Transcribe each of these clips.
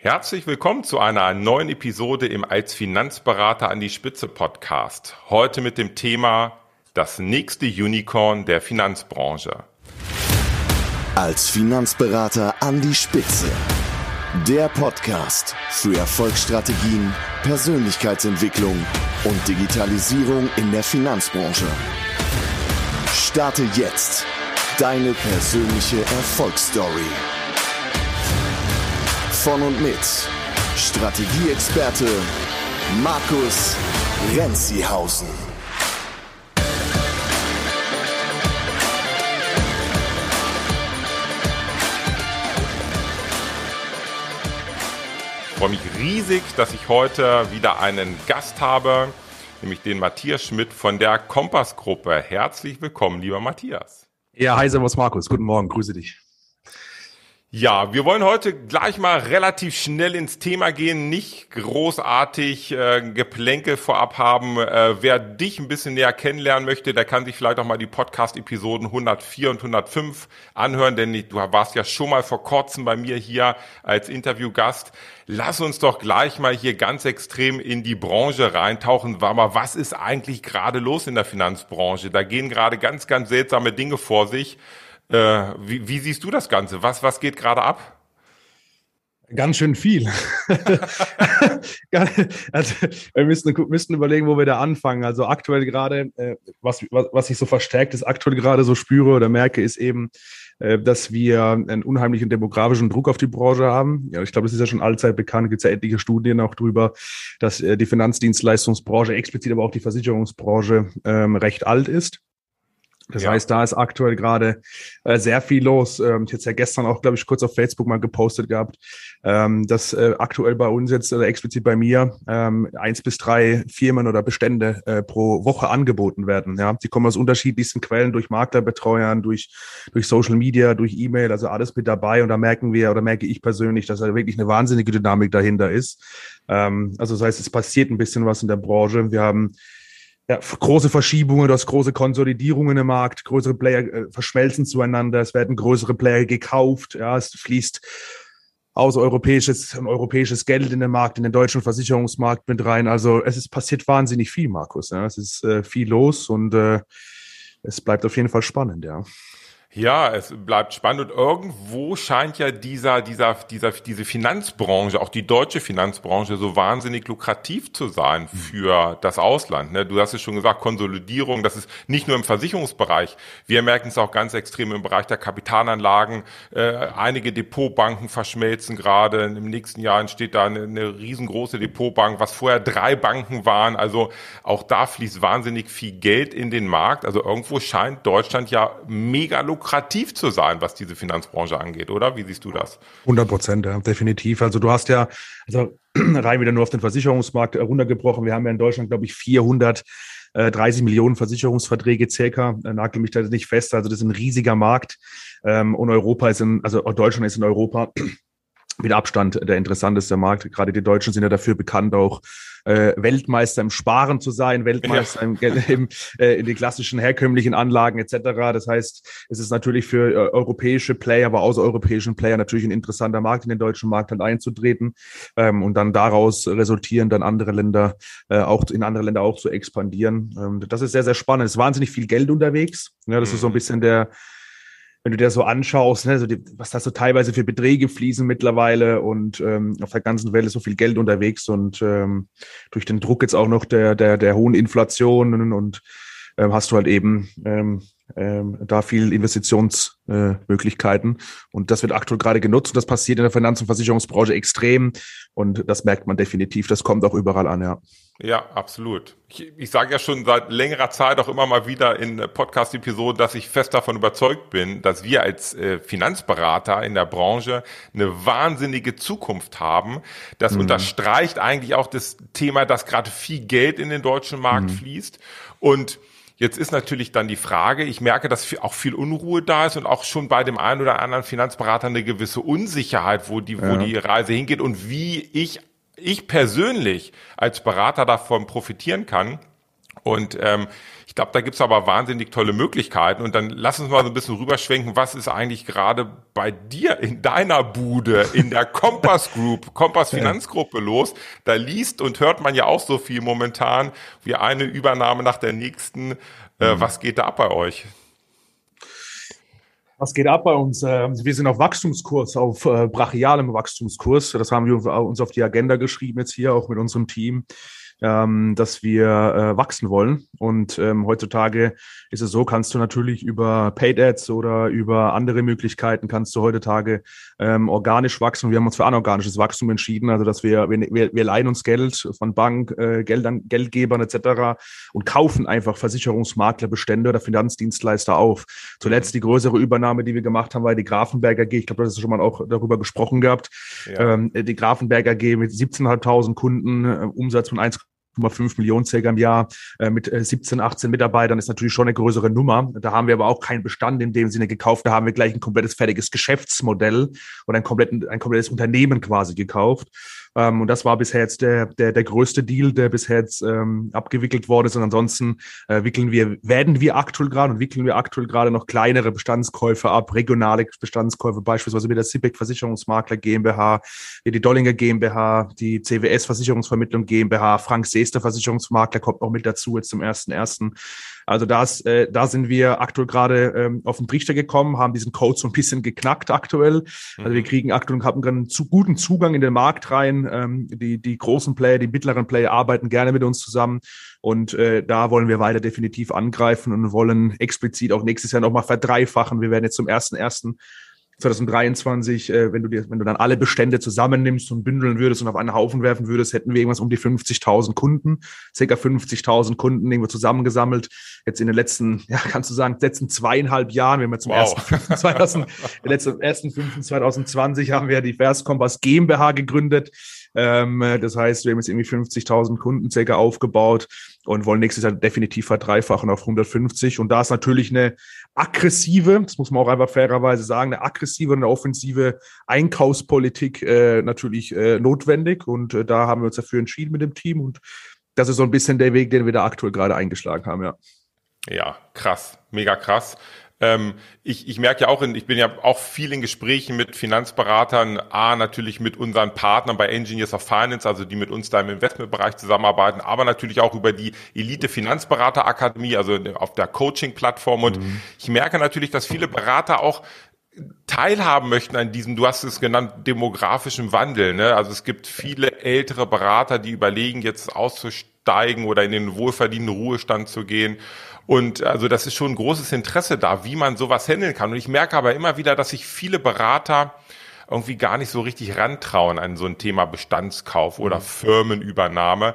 Herzlich willkommen zu einer neuen Episode im Als Finanzberater an die Spitze Podcast. Heute mit dem Thema das nächste Unicorn der Finanzbranche. Als Finanzberater an die Spitze. Der Podcast für Erfolgsstrategien, Persönlichkeitsentwicklung und Digitalisierung in der Finanzbranche. Starte jetzt deine persönliche Erfolgsstory von und mit Strategieexperte Markus Renzihausen. Ich freue mich riesig, dass ich heute wieder einen Gast habe, nämlich den Matthias Schmidt von der Kompass-Gruppe. Herzlich willkommen, lieber Matthias. Ja, hi, servus Markus. Guten Morgen, grüße dich. Ja, wir wollen heute gleich mal relativ schnell ins Thema gehen, nicht großartig äh, Geplänkel vorab haben. Äh, wer dich ein bisschen näher kennenlernen möchte, der kann sich vielleicht auch mal die Podcast-Episoden 104 und 105 anhören, denn du warst ja schon mal vor kurzem bei mir hier als Interviewgast. Lass uns doch gleich mal hier ganz extrem in die Branche reintauchen. War mal, was ist eigentlich gerade los in der Finanzbranche? Da gehen gerade ganz, ganz seltsame Dinge vor sich. Äh, wie, wie siehst du das Ganze? Was, was geht gerade ab? Ganz schön viel. also, wir müssen, müssen überlegen, wo wir da anfangen. Also aktuell gerade, äh, was, was, ich so verstärkt ist, aktuell gerade so spüre oder merke, ist eben, äh, dass wir einen unheimlichen demografischen Druck auf die Branche haben. Ja, ich glaube, es ist ja schon allzeit bekannt, gibt es ja etliche Studien auch drüber, dass die Finanzdienstleistungsbranche, explizit aber auch die Versicherungsbranche, ähm, recht alt ist. Das ja. heißt, da ist aktuell gerade äh, sehr viel los. Ähm, ich jetzt ja gestern auch, glaube ich, kurz auf Facebook mal gepostet gehabt, ähm, dass äh, aktuell bei uns jetzt oder explizit bei mir ähm, eins bis drei Firmen oder Bestände äh, pro Woche angeboten werden. Ja, die kommen aus unterschiedlichsten Quellen durch Maklerbetreuern, durch durch Social Media, durch E-Mail, also alles mit dabei. Und da merken wir oder merke ich persönlich, dass da wirklich eine wahnsinnige Dynamik dahinter ist. Ähm, also das heißt, es passiert ein bisschen was in der Branche. Wir haben ja, große Verschiebungen, du hast große Konsolidierungen im Markt, größere Player äh, verschmelzen zueinander, es werden größere Player gekauft, ja, es fließt außereuropäisches europäisches Geld in den Markt, in den deutschen Versicherungsmarkt mit rein. Also es ist passiert wahnsinnig viel, Markus. Ja. Es ist äh, viel los und äh, es bleibt auf jeden Fall spannend, ja. Ja, es bleibt spannend und irgendwo scheint ja dieser, dieser, dieser, diese Finanzbranche, auch die deutsche Finanzbranche, so wahnsinnig lukrativ zu sein hm. für das Ausland. Ne? Du hast es schon gesagt, Konsolidierung, das ist nicht nur im Versicherungsbereich. Wir merken es auch ganz extrem im Bereich der Kapitalanlagen. Äh, einige Depotbanken verschmelzen gerade. Im nächsten Jahr entsteht da eine, eine riesengroße Depotbank, was vorher drei Banken waren. Also auch da fließt wahnsinnig viel Geld in den Markt. Also irgendwo scheint Deutschland ja mega lukrativ lukrativ zu sein, was diese Finanzbranche angeht, oder? Wie siehst du das? 100 Prozent, ja, definitiv. Also du hast ja, also rein wieder nur auf den Versicherungsmarkt runtergebrochen. Wir haben ja in Deutschland, glaube ich, 430 äh, Millionen Versicherungsverträge circa. Äh, nagel mich da nicht fest. Also das ist ein riesiger Markt. Ähm, und Europa ist in, also Deutschland ist in Europa mit Abstand der interessanteste Markt. Gerade die Deutschen sind ja dafür bekannt, auch äh, Weltmeister im Sparen zu sein, Weltmeister ja. im, im, äh, in den klassischen herkömmlichen Anlagen etc. Das heißt, es ist natürlich für äh, europäische Player, aber außereuropäischen Player natürlich ein interessanter Markt, in den deutschen Markt halt einzutreten ähm, und dann daraus resultieren dann andere Länder äh, auch in andere Länder auch zu expandieren. Ähm, das ist sehr, sehr spannend. Es ist wahnsinnig viel Geld unterwegs. Ja, das mhm. ist so ein mhm. bisschen der wenn du dir so anschaust, ne, so die, was da so teilweise für Beträge fließen mittlerweile und ähm, auf der ganzen Welt ist so viel Geld unterwegs und ähm, durch den Druck jetzt auch noch der, der, der hohen Inflation und, und ähm, hast du halt eben ähm, ähm, da viel Investitionsmöglichkeiten. Äh, und das wird aktuell gerade genutzt und das passiert in der Finanz- und Versicherungsbranche extrem. Und das merkt man definitiv. Das kommt auch überall an, ja. Ja, absolut. Ich, ich sage ja schon seit längerer Zeit auch immer mal wieder in Podcast-Episoden, dass ich fest davon überzeugt bin, dass wir als äh, Finanzberater in der Branche eine wahnsinnige Zukunft haben. Das mhm. unterstreicht eigentlich auch das Thema, dass gerade viel Geld in den deutschen Markt mhm. fließt. Und Jetzt ist natürlich dann die Frage, ich merke, dass auch viel Unruhe da ist und auch schon bei dem einen oder anderen Finanzberater eine gewisse Unsicherheit, wo die, wo ja. die Reise hingeht und wie ich, ich persönlich als Berater davon profitieren kann. Und ähm, ich glaube, da gibt's aber wahnsinnig tolle Möglichkeiten. Und dann lass uns mal so ein bisschen rüberschwenken, was ist eigentlich gerade bei dir in deiner Bude, in der Kompass Group, Kompass Finanzgruppe los? Da liest und hört man ja auch so viel momentan, wie eine Übernahme nach der nächsten. Äh, mhm. Was geht da ab bei euch? Was geht ab bei uns? Ähm, wir sind auf Wachstumskurs, auf äh, brachialem Wachstumskurs. Das haben wir uns auf die Agenda geschrieben jetzt hier, auch mit unserem Team ähm, dass wir äh, wachsen wollen. Und ähm, heutzutage ist es so, kannst du natürlich über Paid Ads oder über andere Möglichkeiten kannst du heutzutage ähm, organisch wachsen. Wir haben uns für anorganisches Wachstum entschieden, also dass wir, wir, wir leihen uns Geld von Bank, äh, Geldern, Geldgebern etc. und kaufen einfach Versicherungsmaklerbestände oder Finanzdienstleister auf. Zuletzt die größere Übernahme, die wir gemacht haben, war die Grafenberger G. Ich glaube, das ist schon mal auch darüber gesprochen gehabt. Ja. Ähm, die Grafenberger G mit 17.500 Kunden, äh, Umsatz von 1 1,5 Millionen circa im Jahr äh, mit 17, äh, 18 Mitarbeitern ist natürlich schon eine größere Nummer. Da haben wir aber auch keinen Bestand in dem Sinne gekauft. Da haben wir gleich ein komplettes fertiges Geschäftsmodell oder ein, komplettes Unternehmen quasi gekauft. Ähm, und das war bisher jetzt der, der, der größte Deal, der bisher jetzt ähm, abgewickelt worden ist. Und ansonsten äh, wickeln wir, werden wir aktuell gerade und wickeln wir aktuell gerade noch kleinere Bestandskäufe ab, regionale Bestandskäufe, beispielsweise mit der CIPEC Versicherungsmakler GmbH, die Dollinger GmbH, die CWS Versicherungsvermittlung GmbH, Frank Seester Versicherungsmakler kommt noch mit dazu jetzt zum ersten ersten. Also das, äh, da sind wir aktuell gerade ähm, auf den Trichter gekommen, haben diesen Code so ein bisschen geknackt aktuell. Also wir mhm. kriegen aktuell und haben einen zu guten Zugang in den Markt rein. Ähm, die, die großen Player, die mittleren Player arbeiten gerne mit uns zusammen. Und äh, da wollen wir weiter definitiv angreifen und wollen explizit auch nächstes Jahr nochmal verdreifachen. Wir werden jetzt zum ersten ersten 2023, äh, wenn du dir, wenn du dann alle Bestände zusammennimmst und bündeln würdest und auf einen Haufen werfen würdest, hätten wir irgendwas um die 50.000 Kunden, circa 50.000 Kunden irgendwo zusammengesammelt. Jetzt in den letzten, ja, kannst du sagen, letzten zweieinhalb Jahren, wenn wir zum wow. ersten 2000, letzten ersten 5. 2020 haben wir die Vers Kompass GmbH gegründet. Ähm, das heißt, wir haben jetzt irgendwie 50.000 Kunden circa aufgebaut und wollen nächstes Jahr definitiv verdreifachen auf 150. Und da ist natürlich eine aggressive, das muss man auch einfach fairerweise sagen, eine aggressive und eine offensive Einkaufspolitik äh, natürlich äh, notwendig. Und äh, da haben wir uns dafür entschieden mit dem Team. Und das ist so ein bisschen der Weg, den wir da aktuell gerade eingeschlagen haben, ja. Ja, krass, mega krass. Ähm, ich, ich merke ja auch, in, ich bin ja auch viel in Gesprächen mit Finanzberatern, A, natürlich mit unseren Partnern bei Engineers of Finance, also die mit uns da im Investmentbereich zusammenarbeiten, aber natürlich auch über die Elite Finanzberater Akademie, also auf der Coaching-Plattform. Und mhm. ich merke natürlich, dass viele Berater auch teilhaben möchten an diesem, du hast es genannt, demografischen Wandel. Ne? Also es gibt viele ältere Berater, die überlegen, jetzt auszusteigen oder in den wohlverdienten Ruhestand zu gehen. Und also das ist schon ein großes Interesse da, wie man sowas handeln kann. Und ich merke aber immer wieder, dass sich viele Berater irgendwie gar nicht so richtig rantrauen an so ein Thema Bestandskauf oder mhm. Firmenübernahme.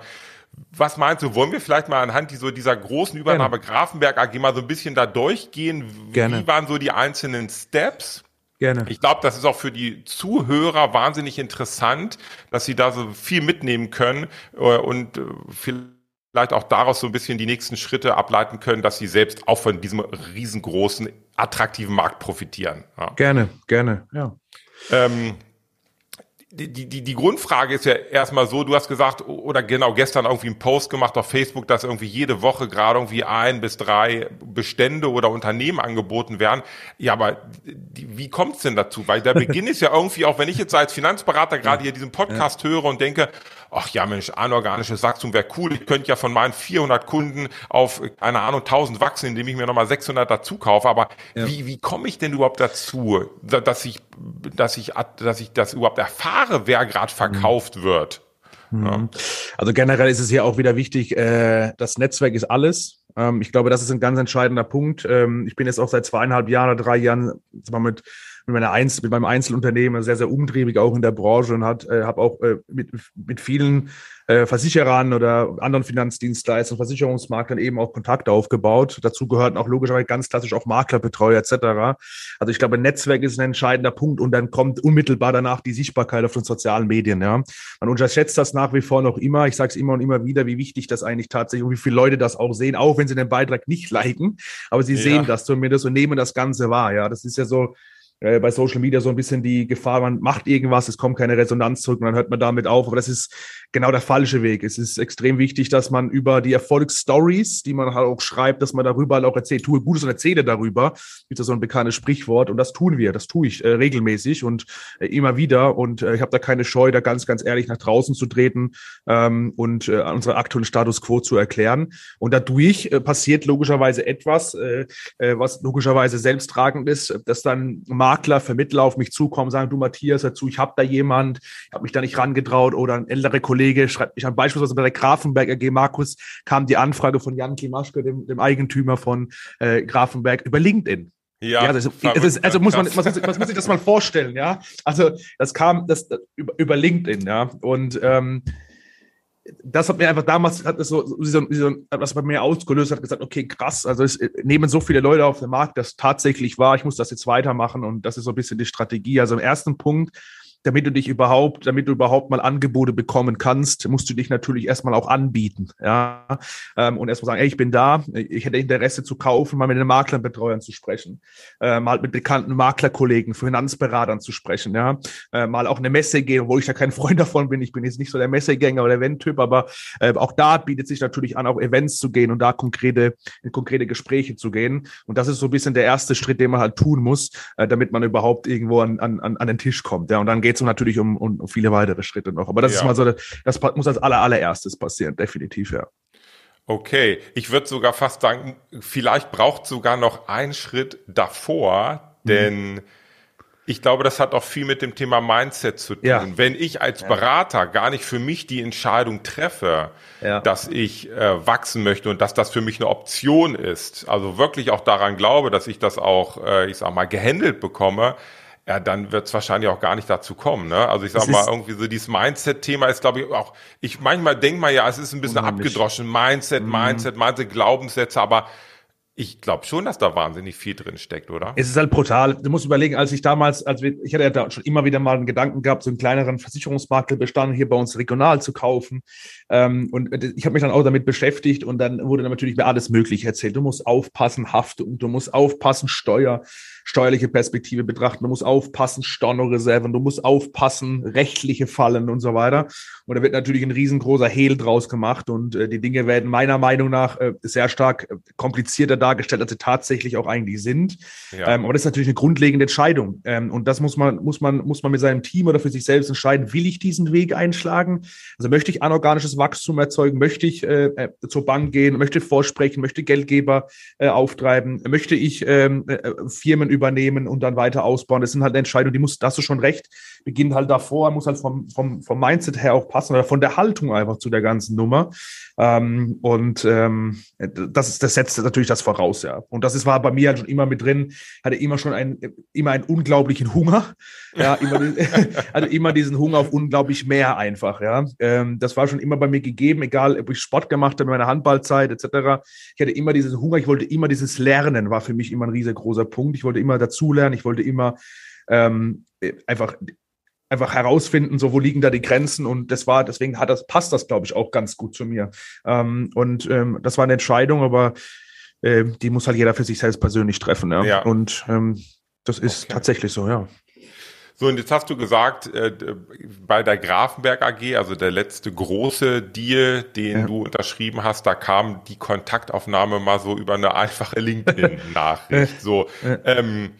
Was meinst du, wollen wir vielleicht mal anhand dieser, großen Übernahme Gerne. Grafenberg AG mal so ein bisschen da durchgehen? Gerne. Wie waren so die einzelnen Steps? Gerne. Ich glaube, das ist auch für die Zuhörer wahnsinnig interessant, dass sie da so viel mitnehmen können äh, und äh, vielleicht vielleicht auch daraus so ein bisschen die nächsten Schritte ableiten können, dass sie selbst auch von diesem riesengroßen, attraktiven Markt profitieren. Ja. Gerne, gerne, ja. Ähm, die, die, die Grundfrage ist ja erstmal so, du hast gesagt, oder genau gestern irgendwie einen Post gemacht auf Facebook, dass irgendwie jede Woche gerade irgendwie ein bis drei Bestände oder Unternehmen angeboten werden. Ja, aber die, wie kommt's denn dazu? Weil der Beginn ist ja irgendwie, auch wenn ich jetzt als Finanzberater gerade hier diesen Podcast höre und denke, ach ja Mensch, anorganisches Wachstum wäre cool, ich könnte ja von meinen 400 Kunden auf, keine Ahnung, 1000 wachsen, indem ich mir nochmal 600 dazu kaufe. Aber ja. wie, wie komme ich denn überhaupt dazu, dass ich, dass ich, dass ich das überhaupt erfahre, wer gerade verkauft mhm. wird? Ja. Also generell ist es hier auch wieder wichtig, äh, das Netzwerk ist alles. Ähm, ich glaube, das ist ein ganz entscheidender Punkt. Ähm, ich bin jetzt auch seit zweieinhalb Jahren oder drei Jahren mit mit, meiner Einzel mit meinem Einzelunternehmen sehr, sehr umtriebig auch in der Branche und hat, äh, habe auch äh, mit, mit vielen äh, Versicherern oder anderen Finanzdienstleistern, Versicherungsmaklern eben auch Kontakte aufgebaut. Dazu gehörten auch logischerweise ganz klassisch auch Maklerbetreuer etc. Also ich glaube, Netzwerk ist ein entscheidender Punkt und dann kommt unmittelbar danach die Sichtbarkeit auf den sozialen Medien. Ja. Man unterschätzt das nach wie vor noch immer. Ich sage es immer und immer wieder, wie wichtig das eigentlich tatsächlich und wie viele Leute das auch sehen, auch wenn sie den Beitrag nicht liken, aber sie ja. sehen das zumindest und nehmen das Ganze wahr. Ja, das ist ja so äh, bei Social Media so ein bisschen die Gefahr, man macht irgendwas, es kommt keine Resonanz zurück und dann hört man damit auf. Aber das ist genau der falsche Weg. Es ist extrem wichtig, dass man über die Erfolgsstories, die man halt auch schreibt, dass man darüber halt auch erzählt, tue Gutes und erzähle darüber. Ist das so ein bekanntes Sprichwort und das tun wir, das tue ich äh, regelmäßig und äh, immer wieder und äh, ich habe da keine Scheu, da ganz, ganz ehrlich nach draußen zu treten ähm, und äh, unseren aktuellen Status quo zu erklären. Und dadurch äh, passiert logischerweise etwas, was logischerweise selbsttragend ist, dass dann Makler, Vermittler auf mich zukommen, sagen, du Matthias, dazu, ich habe da jemand, ich habe mich da nicht rangetraut oder ein älterer Kollege schreibt mich an, beispielsweise bei der Grafenberg AG Markus kam die Anfrage von Jan Klimaschke, dem, dem Eigentümer von äh, Grafenberg, über LinkedIn. Ja, ja also, also, also muss man, man, muss, man muss sich das mal vorstellen, ja. Also das kam das, das über, über LinkedIn, ja. Und ähm, das hat mir einfach damals hat das so, so, so was bei mir ausgelöst, hat gesagt, okay, krass, also es nehmen so viele Leute auf den Markt, das tatsächlich war, ich muss das jetzt weitermachen und das ist so ein bisschen die Strategie. Also im ersten Punkt damit du dich überhaupt, damit du überhaupt mal Angebote bekommen kannst, musst du dich natürlich erstmal auch anbieten, ja, ähm, und erstmal sagen, ey, ich bin da, ich hätte Interesse zu kaufen, mal mit den Maklerbetreuern zu sprechen, äh, mal mit bekannten Maklerkollegen, Finanzberatern zu sprechen, ja, äh, mal auch eine Messe gehen, wo ich ja kein Freund davon bin, ich bin jetzt nicht so der Messegänger oder Eventtyp, aber äh, auch da bietet sich natürlich an, auch Events zu gehen und da konkrete, in konkrete Gespräche zu gehen. Und das ist so ein bisschen der erste Schritt, den man halt tun muss, äh, damit man überhaupt irgendwo an, an, an den Tisch kommt, ja, und dann geht es natürlich um, um, viele weitere Schritte noch. Aber das ja. ist mal so, das muss als aller, allererstes passieren, definitiv, ja. Okay, ich würde sogar fast sagen, vielleicht braucht sogar noch einen Schritt davor, mhm. denn mhm. ich glaube, das hat auch viel mit dem Thema Mindset zu tun. Ja. Wenn ich als Berater gar nicht für mich die Entscheidung treffe, ja. dass ich äh, wachsen möchte und dass das für mich eine Option ist, also wirklich auch daran glaube, dass ich das auch, äh, ich sag mal, gehandelt bekomme, ja, dann wird es wahrscheinlich auch gar nicht dazu kommen. Ne? Also ich sag das mal, irgendwie so dieses Mindset-Thema ist, glaube ich, auch, ich manchmal denke mal ja, es ist ein bisschen unheimlich. abgedroschen. Mindset, mhm. Mindset, Mindset, Glaubenssätze, aber ich glaube schon, dass da wahnsinnig viel drin steckt, oder? Es ist halt brutal. Du musst überlegen, als ich damals, als wir, ich hatte ja da schon immer wieder mal einen Gedanken gehabt, so einen kleineren Versicherungsmaklerbestand hier bei uns regional zu kaufen. Ähm, und ich habe mich dann auch damit beschäftigt und dann wurde dann natürlich mir alles Mögliche erzählt. Du musst aufpassen, Haftung, du musst aufpassen, Steuer steuerliche Perspektive betrachten, du musst aufpassen, Stornoreserven, du musst aufpassen, rechtliche Fallen und so weiter. Und da wird natürlich ein riesengroßer Hehl draus gemacht und äh, die Dinge werden meiner Meinung nach äh, sehr stark äh, komplizierter dargestellt, als sie tatsächlich auch eigentlich sind. Ja. Ähm, aber das ist natürlich eine grundlegende Entscheidung. Ähm, und das muss man, muss man, muss man mit seinem Team oder für sich selbst entscheiden, will ich diesen Weg einschlagen? Also möchte ich anorganisches Wachstum erzeugen? Möchte ich äh, äh zur Bank gehen? Möchte vorsprechen? Möchte Geldgeber äh, auftreiben? Möchte ich ähm, äh, Firmen übernehmen und dann weiter ausbauen. Das sind halt Entscheidungen, die muss, da hast du schon recht, beginnen halt davor, muss halt vom, vom, vom Mindset her auch passen oder von der Haltung einfach zu der ganzen Nummer. Ähm, und ähm, das, ist, das setzt natürlich das voraus, ja. Und das ist, war bei mir halt schon immer mit drin, hatte immer schon ein, immer einen unglaublichen Hunger. Ja, immer, also immer diesen Hunger auf unglaublich mehr einfach, ja. Ähm, das war schon immer bei mir gegeben, egal ob ich Sport gemacht habe in meiner Handballzeit etc. Ich hatte immer diesen Hunger, ich wollte immer dieses Lernen, war für mich immer ein riesengroßer Punkt. Ich wollte immer dazulernen, ich wollte immer ähm, einfach einfach herausfinden, so wo liegen da die Grenzen und das war, deswegen hat das, passt das, glaube ich, auch ganz gut zu mir. Ähm, und ähm, das war eine Entscheidung, aber äh, die muss halt jeder für sich selbst persönlich treffen. Ja. ja. Und ähm, das ist okay. tatsächlich so, ja. So, und jetzt hast du gesagt, äh, bei der Grafenberg AG, also der letzte große Deal, den ja. du unterschrieben hast, da kam die Kontaktaufnahme mal so über eine einfache LinkedIn-Nachricht. so, ähm,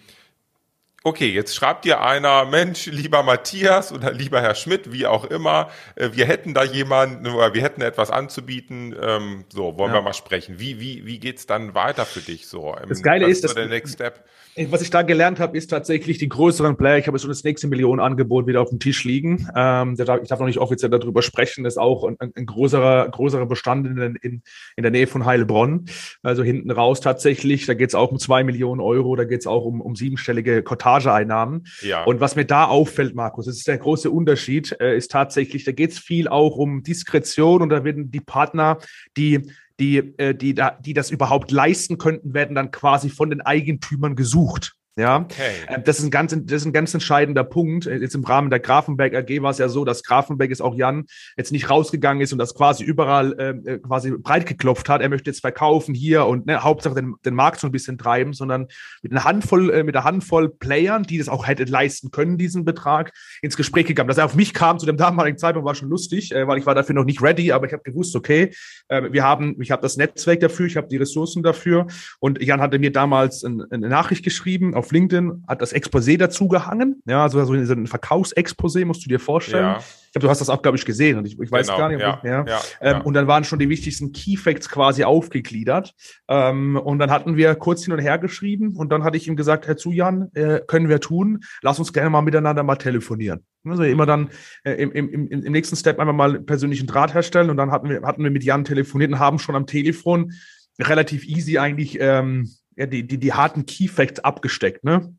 okay, jetzt schreibt dir einer, Mensch, lieber Matthias oder lieber Herr Schmidt, wie auch immer, äh, wir hätten da jemanden oder wir hätten etwas anzubieten, ähm, so, wollen ja. wir mal sprechen. Wie, wie, wie geht's dann weiter für dich so? Das Geile ist, ist der Next Step? Was ich da gelernt habe, ist tatsächlich die größeren Player. Ich habe schon das nächste Millionenangebot wieder auf dem Tisch liegen. Ähm, ich darf noch nicht offiziell darüber sprechen. Das ist auch ein, ein größerer, größerer Bestand in, in, in der Nähe von Heilbronn. Also hinten raus tatsächlich. Da geht es auch um zwei Millionen Euro. Da geht es auch um, um siebenstellige Cottageeinnahmen. Ja. Und was mir da auffällt, Markus, das ist der große Unterschied, äh, ist tatsächlich, da geht es viel auch um Diskretion und da werden die Partner, die die, äh, die, da, die das überhaupt leisten könnten, werden dann quasi von den Eigentümern gesucht. Ja, okay. Äh, das ist ein ganz, das ist ein ganz entscheidender Punkt. Jetzt im Rahmen der Grafenberg AG war es ja so, dass Grafenberg ist auch Jan jetzt nicht rausgegangen ist und das quasi überall äh, äh, quasi breit geklopft hat. Er möchte jetzt verkaufen hier und ne, Hauptsache den, den Markt so ein bisschen treiben, sondern mit einer Handvoll, äh, mit einer Handvoll Playern, die das auch hätte leisten können, diesen Betrag, ins Gespräch gegangen. Dass er auf mich kam zu dem damaligen Zeitpunkt war schon lustig, äh, weil ich war dafür noch nicht ready, aber ich habe gewusst, okay, äh, wir haben, ich habe das Netzwerk dafür, ich habe die Ressourcen dafür und Jan hatte mir damals ein, eine Nachricht geschrieben auf LinkedIn, hat das Exposé dazu gehangen, ja, also so ein Verkaufsexposé musst du dir vorstellen. Ja. Ich glaube, du hast das auch, glaube ich, gesehen und ich, ich weiß genau, gar nicht, ja, ja. ja, ähm, Und dann waren schon die wichtigsten Key Facts quasi aufgegliedert. Ähm, und dann hatten wir kurz hin und her geschrieben und dann hatte ich ihm gesagt, Herr Zujan, äh, können wir tun, lass uns gerne mal miteinander mal telefonieren. Also immer dann äh, im, im, im nächsten Step einfach mal persönlichen Draht herstellen und dann hatten wir, hatten wir mit Jan telefoniert und haben schon am Telefon relativ easy eigentlich ähm, ja, die, die, die harten Key Facts abgesteckt. Ne?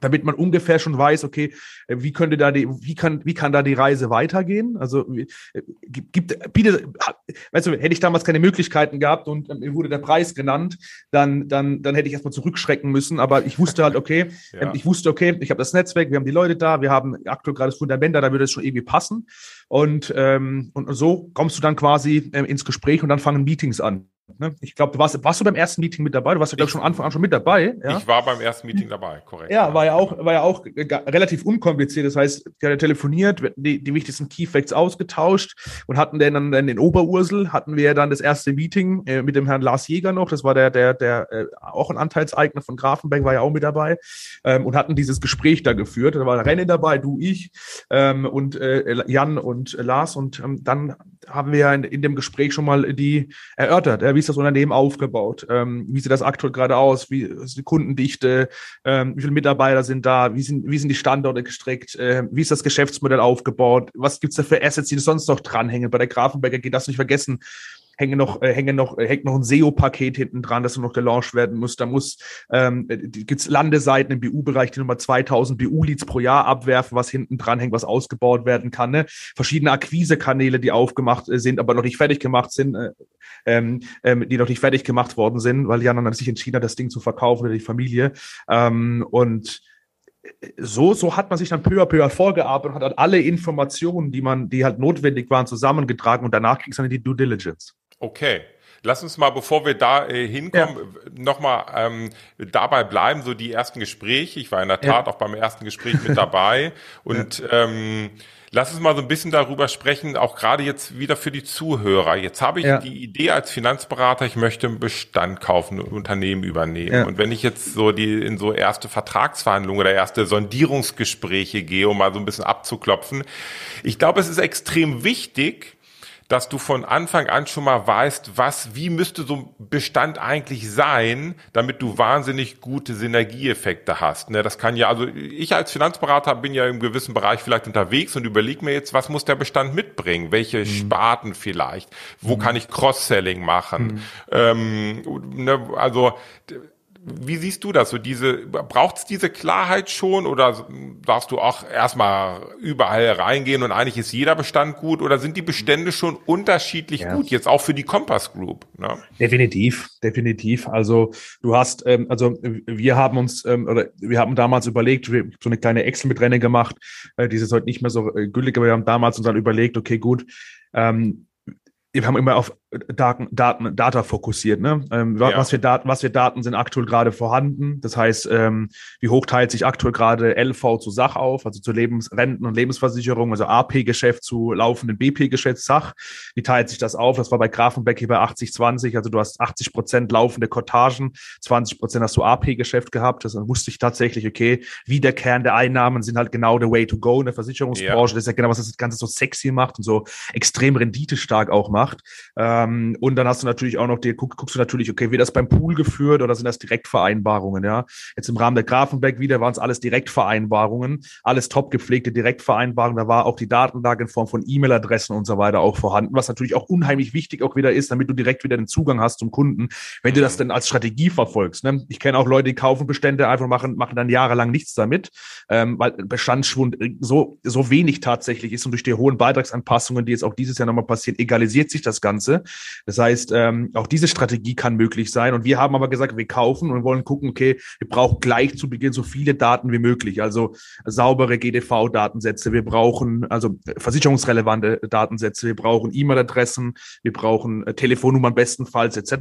damit man ungefähr schon weiß, okay, äh, wie könnte da die, wie kann, wie kann da die Reise weitergehen? Also äh, gibt, bietet, weißt du, hätte ich damals keine Möglichkeiten gehabt und ähm, mir wurde der Preis genannt, dann, dann, dann hätte ich erstmal zurückschrecken müssen. Aber ich wusste halt, okay, ja. Ähm, ich wusste, okay, ich habe das Netzwerk, wir haben die Leute da, wir haben aktuell gerade das Fundament da, da würde es schon irgendwie passen. Und, ähm, und so kommst du dann quasi ähm, ins Gespräch und dann fangen Meetings an. Ne? Ich glaube, du warst, warst du beim ersten Meeting mit dabei? Du warst ja, glaube ich, schon Anfang an schon mit dabei. Ja? Ich war beim ersten Meeting dabei, korrekt. Ja, war ja auch, war ja auch relativ unkompliziert. Das heißt, wir haben telefoniert, die, die wichtigsten Key Facts ausgetauscht und hatten dann, dann in Oberursel, hatten wir dann das erste Meeting äh, mit dem Herrn Lars Jäger noch. Das war der, der, der äh, auch ein Anteilseigner von Grafenberg, war ja auch mit dabei ähm, und hatten dieses Gespräch da geführt. Da war René dabei, du, ich ähm, und äh, Jan und Lars und ähm, dann haben wir in, in dem Gespräch schon mal die erörtert, äh, wie ist das Unternehmen aufgebaut, ähm, wie sieht das aktuell gerade aus, wie ist die Kundendichte, ähm, wie viele Mitarbeiter sind da, wie sind, wie sind die Standorte gestreckt, äh, wie ist das Geschäftsmodell aufgebaut, was gibt's da für Assets, die sonst noch dranhängen. Bei der Grafenberger geht das nicht vergessen hänge noch, äh, hänge noch, äh, hängt noch ein SEO-Paket hinten dran, das noch gelauncht werden muss. Da muss, ähm, gibt's Landeseiten im BU-Bereich, die nochmal 2000 BU-Leads pro Jahr abwerfen, was hinten dran hängt, was ausgebaut werden kann. Ne? Verschiedene Akquise-Kanäle, die aufgemacht äh, sind, aber noch nicht fertig gemacht sind, äh, ähm, ähm, die noch nicht fertig gemacht worden sind, weil Jan dann sich entschieden hat, das Ding zu verkaufen oder die Familie. Ähm, und so, so hat man sich dann peu à peu vorgearbeitet und hat alle Informationen, die man, die halt notwendig waren, zusammengetragen und danach kriegst du dann die Due Diligence. Okay. Lass uns mal, bevor wir da äh, hinkommen, ja. nochmal ähm, dabei bleiben, so die ersten Gespräche. Ich war in der Tat ja. auch beim ersten Gespräch mit dabei. Und ja. ähm, lass uns mal so ein bisschen darüber sprechen, auch gerade jetzt wieder für die Zuhörer. Jetzt habe ich ja. die Idee als Finanzberater, ich möchte einen Bestand kaufen, ein Unternehmen übernehmen. Und wenn ich jetzt so die in so erste Vertragsverhandlungen oder erste Sondierungsgespräche gehe, um mal so ein bisschen abzuklopfen, ich glaube, es ist extrem wichtig, dass du von Anfang an schon mal weißt, was, wie müsste so ein Bestand eigentlich sein, damit du wahnsinnig gute Synergieeffekte hast. Ne, das kann ja, also ich als Finanzberater bin ja im gewissen Bereich vielleicht unterwegs und überlege mir jetzt, was muss der Bestand mitbringen? Welche mhm. Sparten vielleicht? Wo mhm. kann ich Cross-Selling machen? Mhm. Ähm, ne, also wie siehst du das? So diese, braucht es diese Klarheit schon oder darfst du auch erstmal überall reingehen und eigentlich ist jeder Bestand gut oder sind die Bestände schon unterschiedlich ja. gut, jetzt auch für die Compass Group? Ne? Definitiv, definitiv. Also du hast, ähm, also wir haben uns, ähm, oder wir haben damals überlegt, wir so eine kleine Excel mit Rennen gemacht, äh, die ist heute nicht mehr so äh, gültig, aber wir haben damals uns dann überlegt, okay, gut, ähm, wir haben immer auf Daten, Daten, Data fokussiert. Ne? Ähm, ja. was, für Daten, was für Daten sind aktuell gerade vorhanden? Das heißt, ähm, wie hoch teilt sich aktuell gerade LV zu Sach auf, also zu Lebens-, Renten- und Lebensversicherung, also AP-Geschäft zu laufenden BP-Geschäft Sach? Wie teilt sich das auf? Das war bei Grafenbeck hier bei 80-20, also du hast 80 Prozent laufende Kortagen, 20 Prozent hast du AP-Geschäft gehabt. Das wusste ich tatsächlich, okay, wie der Kern der Einnahmen sind halt genau the way to go in der Versicherungsbranche. Ja. Das ist ja genau, was das Ganze so sexy macht und so extrem renditestark auch macht. Ähm, ähm, und dann hast du natürlich auch noch, die, guck, guckst du natürlich, okay, wird das beim Pool geführt oder sind das Direktvereinbarungen, ja? Jetzt im Rahmen der Grafenberg wieder waren es alles Direktvereinbarungen, alles top gepflegte Direktvereinbarungen. Da war auch die Datenlage in Form von E-Mail-Adressen und so weiter auch vorhanden, was natürlich auch unheimlich wichtig auch wieder ist, damit du direkt wieder den Zugang hast zum Kunden, wenn du das denn als Strategie verfolgst. Ne? Ich kenne auch Leute, die kaufen Bestände einfach machen, machen dann jahrelang nichts damit, ähm, weil Bestandsschwund so, so wenig tatsächlich ist und durch die hohen Beitragsanpassungen, die jetzt auch dieses Jahr nochmal passieren, egalisiert sich das Ganze. Das heißt, ähm, auch diese Strategie kann möglich sein. Und wir haben aber gesagt, wir kaufen und wollen gucken, okay, wir brauchen gleich zu Beginn so viele Daten wie möglich. Also saubere GDV-Datensätze. Wir brauchen also versicherungsrelevante Datensätze. Wir brauchen E-Mail-Adressen. Wir brauchen äh, Telefonnummern bestenfalls etc.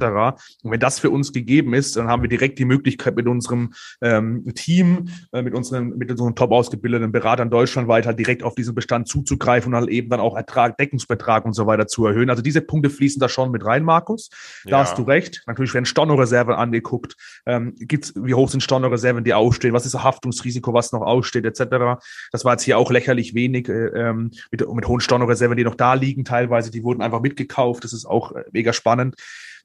Und wenn das für uns gegeben ist, dann haben wir direkt die Möglichkeit mit unserem ähm, Team, äh, mit unseren, mit unseren top ausgebildeten Beratern deutschlandweit halt direkt auf diesen Bestand zuzugreifen und halt eben dann auch Ertrag, Deckungsbetrag und so weiter zu erhöhen. Also diese Punkte fließen da schon mit rein, Markus. Da ja. hast du recht. Natürlich werden Stornoreserven angeguckt. Ähm, gibt's, wie hoch sind Stornoreserven, die ausstehen? Was ist das Haftungsrisiko, was noch aussteht, etc. Das war jetzt hier auch lächerlich wenig äh, ähm, mit, mit hohen Stornoreserven, die noch da liegen teilweise. Die wurden einfach mitgekauft. Das ist auch äh, mega spannend.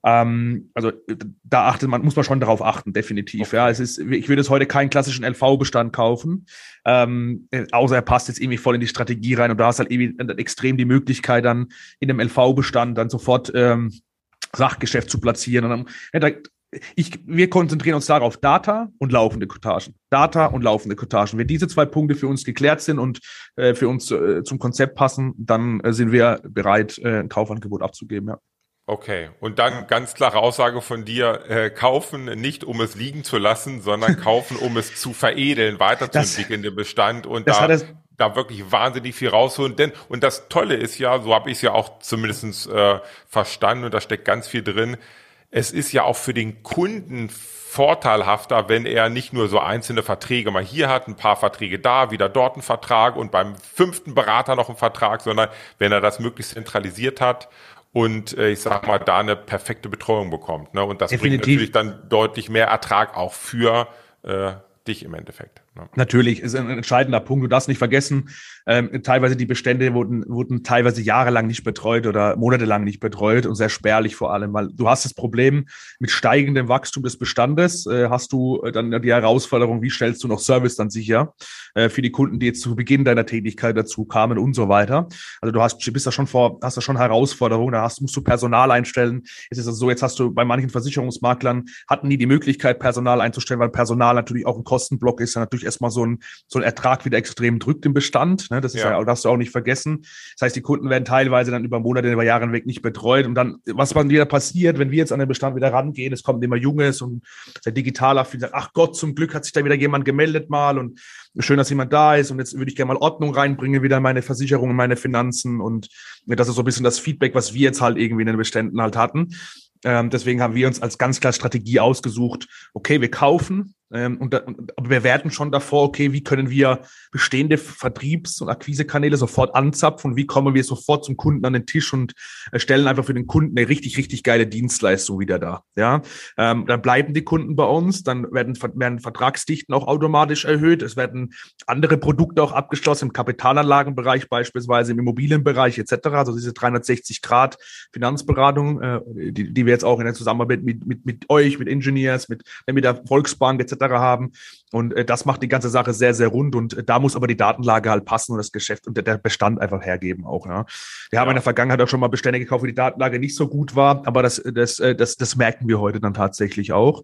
Ähm, also da achtet man, muss man schon darauf achten, definitiv. Okay. Ja, es ist, ich würde jetzt heute keinen klassischen LV-Bestand kaufen, ähm, außer er passt jetzt irgendwie voll in die Strategie rein und da hast halt irgendwie extrem die Möglichkeit dann in dem LV-Bestand dann sofort ähm, Sachgeschäft zu platzieren. Und dann, ich, wir konzentrieren uns darauf Data und laufende Kotagen. Data und laufende Kotagen. Wenn diese zwei Punkte für uns geklärt sind und äh, für uns äh, zum Konzept passen, dann äh, sind wir bereit, äh, ein Kaufangebot abzugeben. Ja. Okay, und dann ganz klare Aussage von dir, äh, kaufen nicht um es liegen zu lassen, sondern kaufen um es zu veredeln, weiterzuentwickeln, den Bestand und da, da wirklich wahnsinnig viel rausholen. Denn, und das Tolle ist ja, so habe ich es ja auch zumindestens äh, verstanden und da steckt ganz viel drin, es ist ja auch für den Kunden vorteilhafter, wenn er nicht nur so einzelne Verträge mal hier hat, ein paar Verträge da, wieder dort ein Vertrag und beim fünften Berater noch ein Vertrag, sondern wenn er das möglichst zentralisiert hat und äh, ich sag mal, da eine perfekte Betreuung bekommt. Ne? Und das Definitiv. bringt natürlich dann deutlich mehr Ertrag auch für äh, dich im Endeffekt. Natürlich, ist ein entscheidender Punkt. Du darfst nicht vergessen, ähm, teilweise die Bestände wurden, wurden teilweise jahrelang nicht betreut oder monatelang nicht betreut und sehr spärlich vor allem, weil du hast das Problem mit steigendem Wachstum des Bestandes, äh, hast du äh, dann die Herausforderung, wie stellst du noch Service dann sicher äh, für die Kunden, die jetzt zu Beginn deiner Tätigkeit dazu kamen und so weiter. Also du hast, bist da schon vor, hast da schon Herausforderungen, da hast, musst du Personal einstellen. Jetzt ist es so, jetzt hast du bei manchen Versicherungsmaklern hatten nie die Möglichkeit, Personal einzustellen, weil Personal natürlich auch ein Kostenblock ist, ja natürlich erstmal so ein, so ein Ertrag wieder extrem drückt im Bestand. Ne? Das ist ja. ja, darfst du auch nicht vergessen. Das heißt, die Kunden werden teilweise dann über Monate, über Jahre hinweg nicht betreut. Und dann, was dann wieder passiert, wenn wir jetzt an den Bestand wieder rangehen, es kommt immer Junges und der digitaler sagt, ach Gott, zum Glück hat sich da wieder jemand gemeldet mal und schön, dass jemand da ist und jetzt würde ich gerne mal Ordnung reinbringen, wieder in meine Versicherung, in meine Finanzen und das ist so ein bisschen das Feedback, was wir jetzt halt irgendwie in den Beständen halt hatten. Ähm, deswegen haben wir uns als ganz klar Strategie ausgesucht, okay, wir kaufen, ähm, und, und aber wir werten schon davor, okay, wie können wir bestehende Vertriebs- und Akquisekanäle sofort anzapfen und wie kommen wir sofort zum Kunden an den Tisch und stellen einfach für den Kunden eine richtig, richtig geile Dienstleistung wieder da. Ja, ähm, dann bleiben die Kunden bei uns, dann werden, werden Vertragsdichten auch automatisch erhöht, es werden andere Produkte auch abgeschlossen im Kapitalanlagenbereich, beispielsweise im Immobilienbereich etc. Also diese 360 Grad Finanzberatung, äh, die, die wir jetzt auch in der Zusammenarbeit mit, mit, mit euch, mit Engineers, mit, mit der Volksbank etc haben. Und äh, das macht die ganze Sache sehr, sehr rund. Und äh, da muss aber die Datenlage halt passen und das Geschäft und der, der Bestand einfach hergeben auch. Ne? Wir ja. haben in der Vergangenheit auch schon mal Bestände gekauft, wo die Datenlage nicht so gut war, aber das, das, äh, das, das merken wir heute dann tatsächlich auch.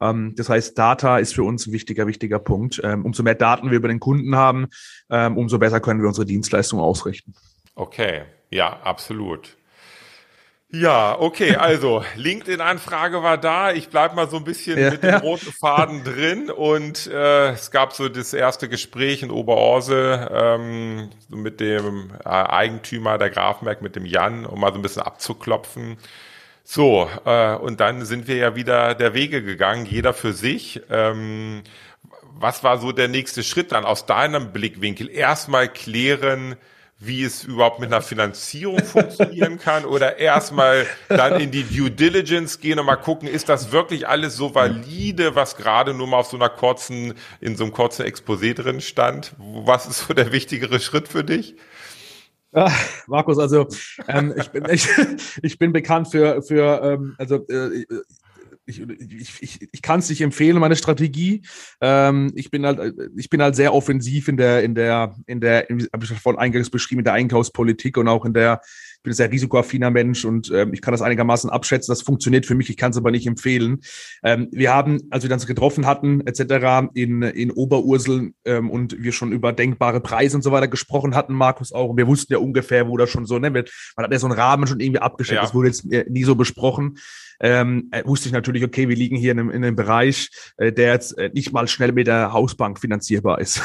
Ähm, das heißt, Data ist für uns ein wichtiger, wichtiger Punkt. Ähm, umso mehr Daten wir über den Kunden haben, ähm, umso besser können wir unsere Dienstleistung ausrichten. Okay, ja, absolut. Ja, okay, also LinkedIn-Anfrage war da. Ich bleib mal so ein bisschen ja, mit dem roten Faden drin und äh, es gab so das erste Gespräch in Oberorse ähm, mit dem äh, Eigentümer der Grafenberg, mit dem Jan, um mal so ein bisschen abzuklopfen. So, äh, und dann sind wir ja wieder der Wege gegangen, jeder für sich. Ähm, was war so der nächste Schritt dann aus deinem Blickwinkel? Erstmal klären, wie es überhaupt mit einer Finanzierung funktionieren kann oder erstmal dann in die Due Diligence gehen und mal gucken, ist das wirklich alles so valide, was gerade nur mal auf so einer kurzen, in so einem kurzen Exposé drin stand? Was ist so der wichtigere Schritt für dich? Ja, Markus, also ähm, ich, bin, ich, ich bin bekannt für, für ähm, also äh, ich, ich, ich, ich kann es nicht empfehlen, meine Strategie. Ähm, ich bin halt, ich bin halt sehr offensiv in der, in der, in der, habe ich vorhin eingangs beschrieben, in der Einkaufspolitik und auch in der, bin ein sehr risikoaffiner Mensch und ähm, ich kann das einigermaßen abschätzen. Das funktioniert für mich, ich kann es aber nicht empfehlen. Ähm, wir haben, als wir uns getroffen hatten, etc., in, in Oberursel ähm, und wir schon über denkbare Preise und so weiter gesprochen hatten, Markus auch, und wir wussten ja ungefähr, wo das schon so, ne, man hat ja so einen Rahmen schon irgendwie abgeschätzt, ja. das wurde jetzt äh, nie so besprochen ähm, äh, wusste ich natürlich, okay, wir liegen hier in einem, in einem Bereich, äh, der jetzt äh, nicht mal schnell mit der Hausbank finanzierbar ist.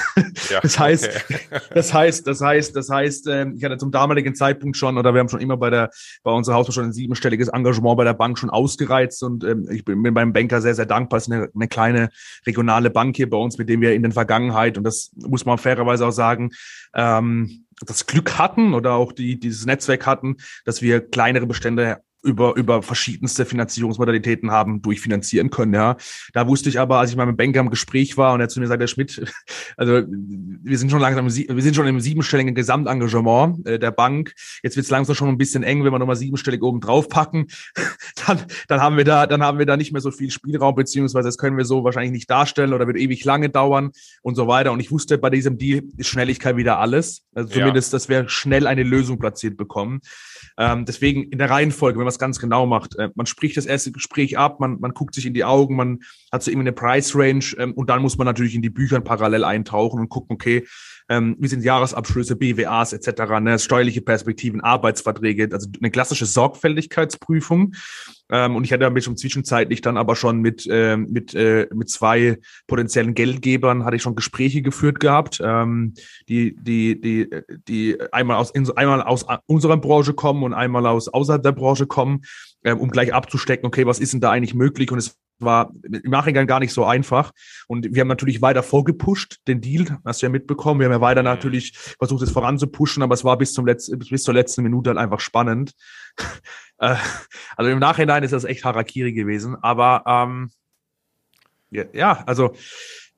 Ja, das heißt, okay. das heißt, das heißt, das heißt, äh, ich hatte zum damaligen Zeitpunkt schon, oder wir haben schon immer bei der, bei unserer Hausbank schon ein siebenstelliges Engagement bei der Bank schon ausgereizt und ähm, ich bin, bin beim Banker sehr, sehr dankbar. Es ist eine, eine kleine regionale Bank hier bei uns, mit dem wir in der Vergangenheit, und das muss man fairerweise auch sagen, ähm, das Glück hatten oder auch die, dieses Netzwerk hatten, dass wir kleinere Bestände über, über verschiedenste Finanzierungsmodalitäten haben durchfinanzieren können, ja. Da wusste ich aber, als ich mal mit Banker im Gespräch war und er zu mir sagte, Herr Schmidt, also wir sind schon langsam, wir sind schon im siebenstelligen Gesamtengagement äh, der Bank. Jetzt wird es langsam schon ein bisschen eng, wenn wir nochmal siebenstellig oben drauf packen. dann, dann haben wir da, dann haben wir da nicht mehr so viel Spielraum, beziehungsweise das können wir so wahrscheinlich nicht darstellen oder wird ewig lange dauern und so weiter. Und ich wusste, bei diesem Deal ist Schnelligkeit wieder alles. Also zumindest, ja. dass wir schnell eine Lösung platziert bekommen. Ähm, deswegen in der Reihenfolge, wenn man es ganz genau macht, äh, man spricht das erste Gespräch ab, man, man guckt sich in die Augen, man hat so irgendwie eine Price Range ähm, und dann muss man natürlich in die Bücher parallel eintauchen und gucken, okay, ähm, wie sind Jahresabschlüsse, BWAs etc., ne, steuerliche Perspektiven, Arbeitsverträge, also eine klassische Sorgfältigkeitsprüfung. Ähm, und ich hatte damit schon zwischenzeitlich dann aber schon mit, äh, mit, äh, mit zwei potenziellen Geldgebern hatte ich schon Gespräche geführt gehabt, ähm, die, die, die, die einmal aus, einmal aus unserer Branche kommen und einmal aus außerhalb der Branche kommen, äh, um gleich abzustecken, okay, was ist denn da eigentlich möglich? Und es war im Nachhinein gar nicht so einfach. Und wir haben natürlich weiter vorgepusht, den Deal, hast du ja mitbekommen. Wir haben ja weiter mhm. natürlich versucht, es voranzupushen, aber es war bis zum letzten, bis zur letzten Minute halt einfach spannend. Äh, also im Nachhinein ist das echt Harakiri gewesen. Aber ähm, ja, also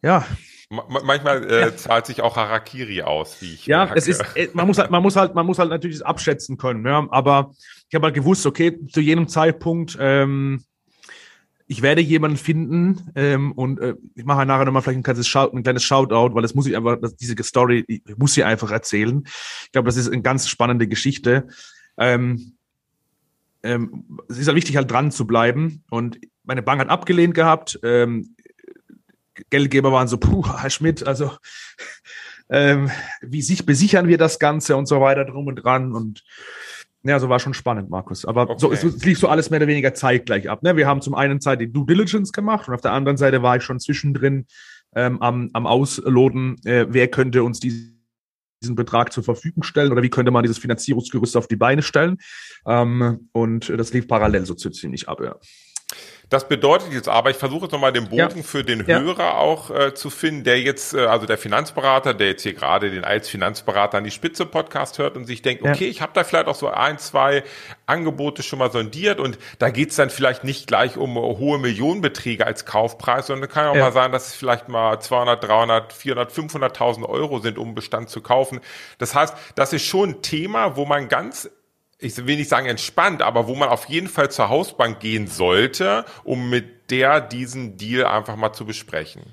ja, Manchmal äh, ja. zahlt sich auch Harakiri aus, wie ich Ja, merke. es ist, äh, man muss halt, man muss halt, man muss halt natürlich abschätzen können. Ja, aber ich habe halt gewusst, okay, zu jedem Zeitpunkt ähm, ich werde jemanden finden ähm, und äh, ich mache nachher nochmal vielleicht ein kleines, Shout, ein kleines Shoutout, weil das muss ich einfach, das, diese Story, ich muss sie einfach erzählen. Ich glaube, das ist eine ganz spannende Geschichte. Ähm, ähm, es ist halt wichtig, halt dran zu bleiben. Und meine Bank hat abgelehnt gehabt. Ähm, Geldgeber waren so, puh, Herr Schmidt, also ähm, wie sich besichern wir das Ganze und so weiter drum und dran. Und ja, so war schon spannend, Markus. Aber okay. so, es, es lief so alles mehr oder weniger zeitgleich ab. Ne? Wir haben zum einen Zeit die Due Diligence gemacht und auf der anderen Seite war ich schon zwischendrin ähm, am, am Ausloten, äh, wer könnte uns diesen Betrag zur Verfügung stellen oder wie könnte man dieses Finanzierungsgerüst auf die Beine stellen. Ähm, und das lief parallel so ziemlich ab, ja. Das bedeutet jetzt aber, ich versuche jetzt nochmal den Bogen ja. für den ja. Hörer auch äh, zu finden, der jetzt, äh, also der Finanzberater, der jetzt hier gerade den als Finanzberater an die Spitze Podcast hört und sich denkt, okay, ja. ich habe da vielleicht auch so ein, zwei Angebote schon mal sondiert und da geht's dann vielleicht nicht gleich um hohe Millionenbeträge als Kaufpreis, sondern kann auch mal sein, dass es vielleicht mal 200, 300, 400, 500.000 Euro sind, um Bestand zu kaufen. Das heißt, das ist schon ein Thema, wo man ganz ich will nicht sagen entspannt, aber wo man auf jeden Fall zur Hausbank gehen sollte, um mit der diesen Deal einfach mal zu besprechen.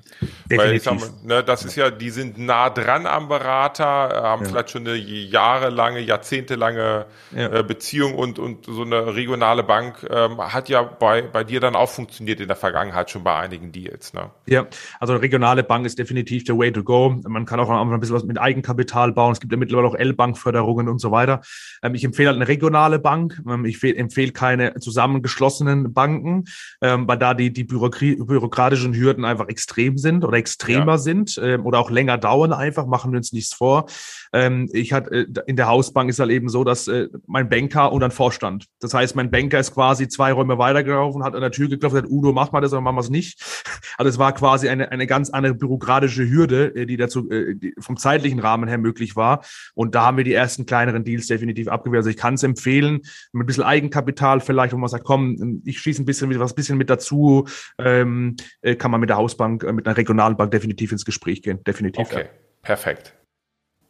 Definitiv. Weil ich sag ne, das ist ja, die sind nah dran am Berater, haben ja. vielleicht schon eine jahrelange, jahrzehntelange ja. äh, Beziehung und, und so eine regionale Bank ähm, hat ja bei, bei dir dann auch funktioniert in der Vergangenheit schon bei einigen Deals. Ne? Ja, also eine regionale Bank ist definitiv der Way to go. Man kann auch ein bisschen was mit Eigenkapital bauen. Es gibt ja mittlerweile auch L-Bank-Förderungen und so weiter. Ähm, ich empfehle halt eine regionale Bank. Ähm, ich empfehle keine zusammengeschlossenen Banken, ähm, weil da die die, bürokratischen Hürden einfach extrem sind oder extremer ja. sind ähm, oder auch länger dauern einfach, machen wir uns nichts vor. Ähm, ich hatte äh, in der Hausbank ist halt eben so, dass äh, mein Banker und ein Vorstand. Das heißt, mein Banker ist quasi zwei Räume weitergelaufen, hat an der Tür geklopft, hat Udo, mach mal das oder machen wir es nicht. Also es war quasi eine, eine ganz andere bürokratische Hürde, äh, die dazu äh, die vom zeitlichen Rahmen her möglich war. Und da haben wir die ersten kleineren Deals definitiv abgewehrt. Also ich kann es empfehlen, mit ein bisschen Eigenkapital vielleicht, wo man sagt, komm, ich schieße ein bisschen was bisschen mit dazu, ähm, äh, kann man mit der Hausbank, äh, mit einer Regionalbank definitiv ins Gespräch gehen. Definitiv. Okay, ja. perfekt.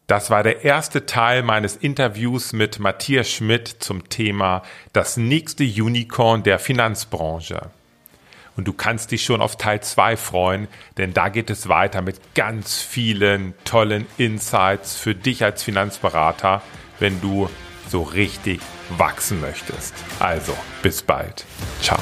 Das war der erste Teil meines Interviews mit Matthias Schmidt zum Thema das nächste Unicorn der Finanzbranche. Und du kannst dich schon auf Teil 2 freuen, denn da geht es weiter mit ganz vielen tollen Insights für dich als Finanzberater, wenn du so richtig wachsen möchtest. Also, bis bald. Ciao.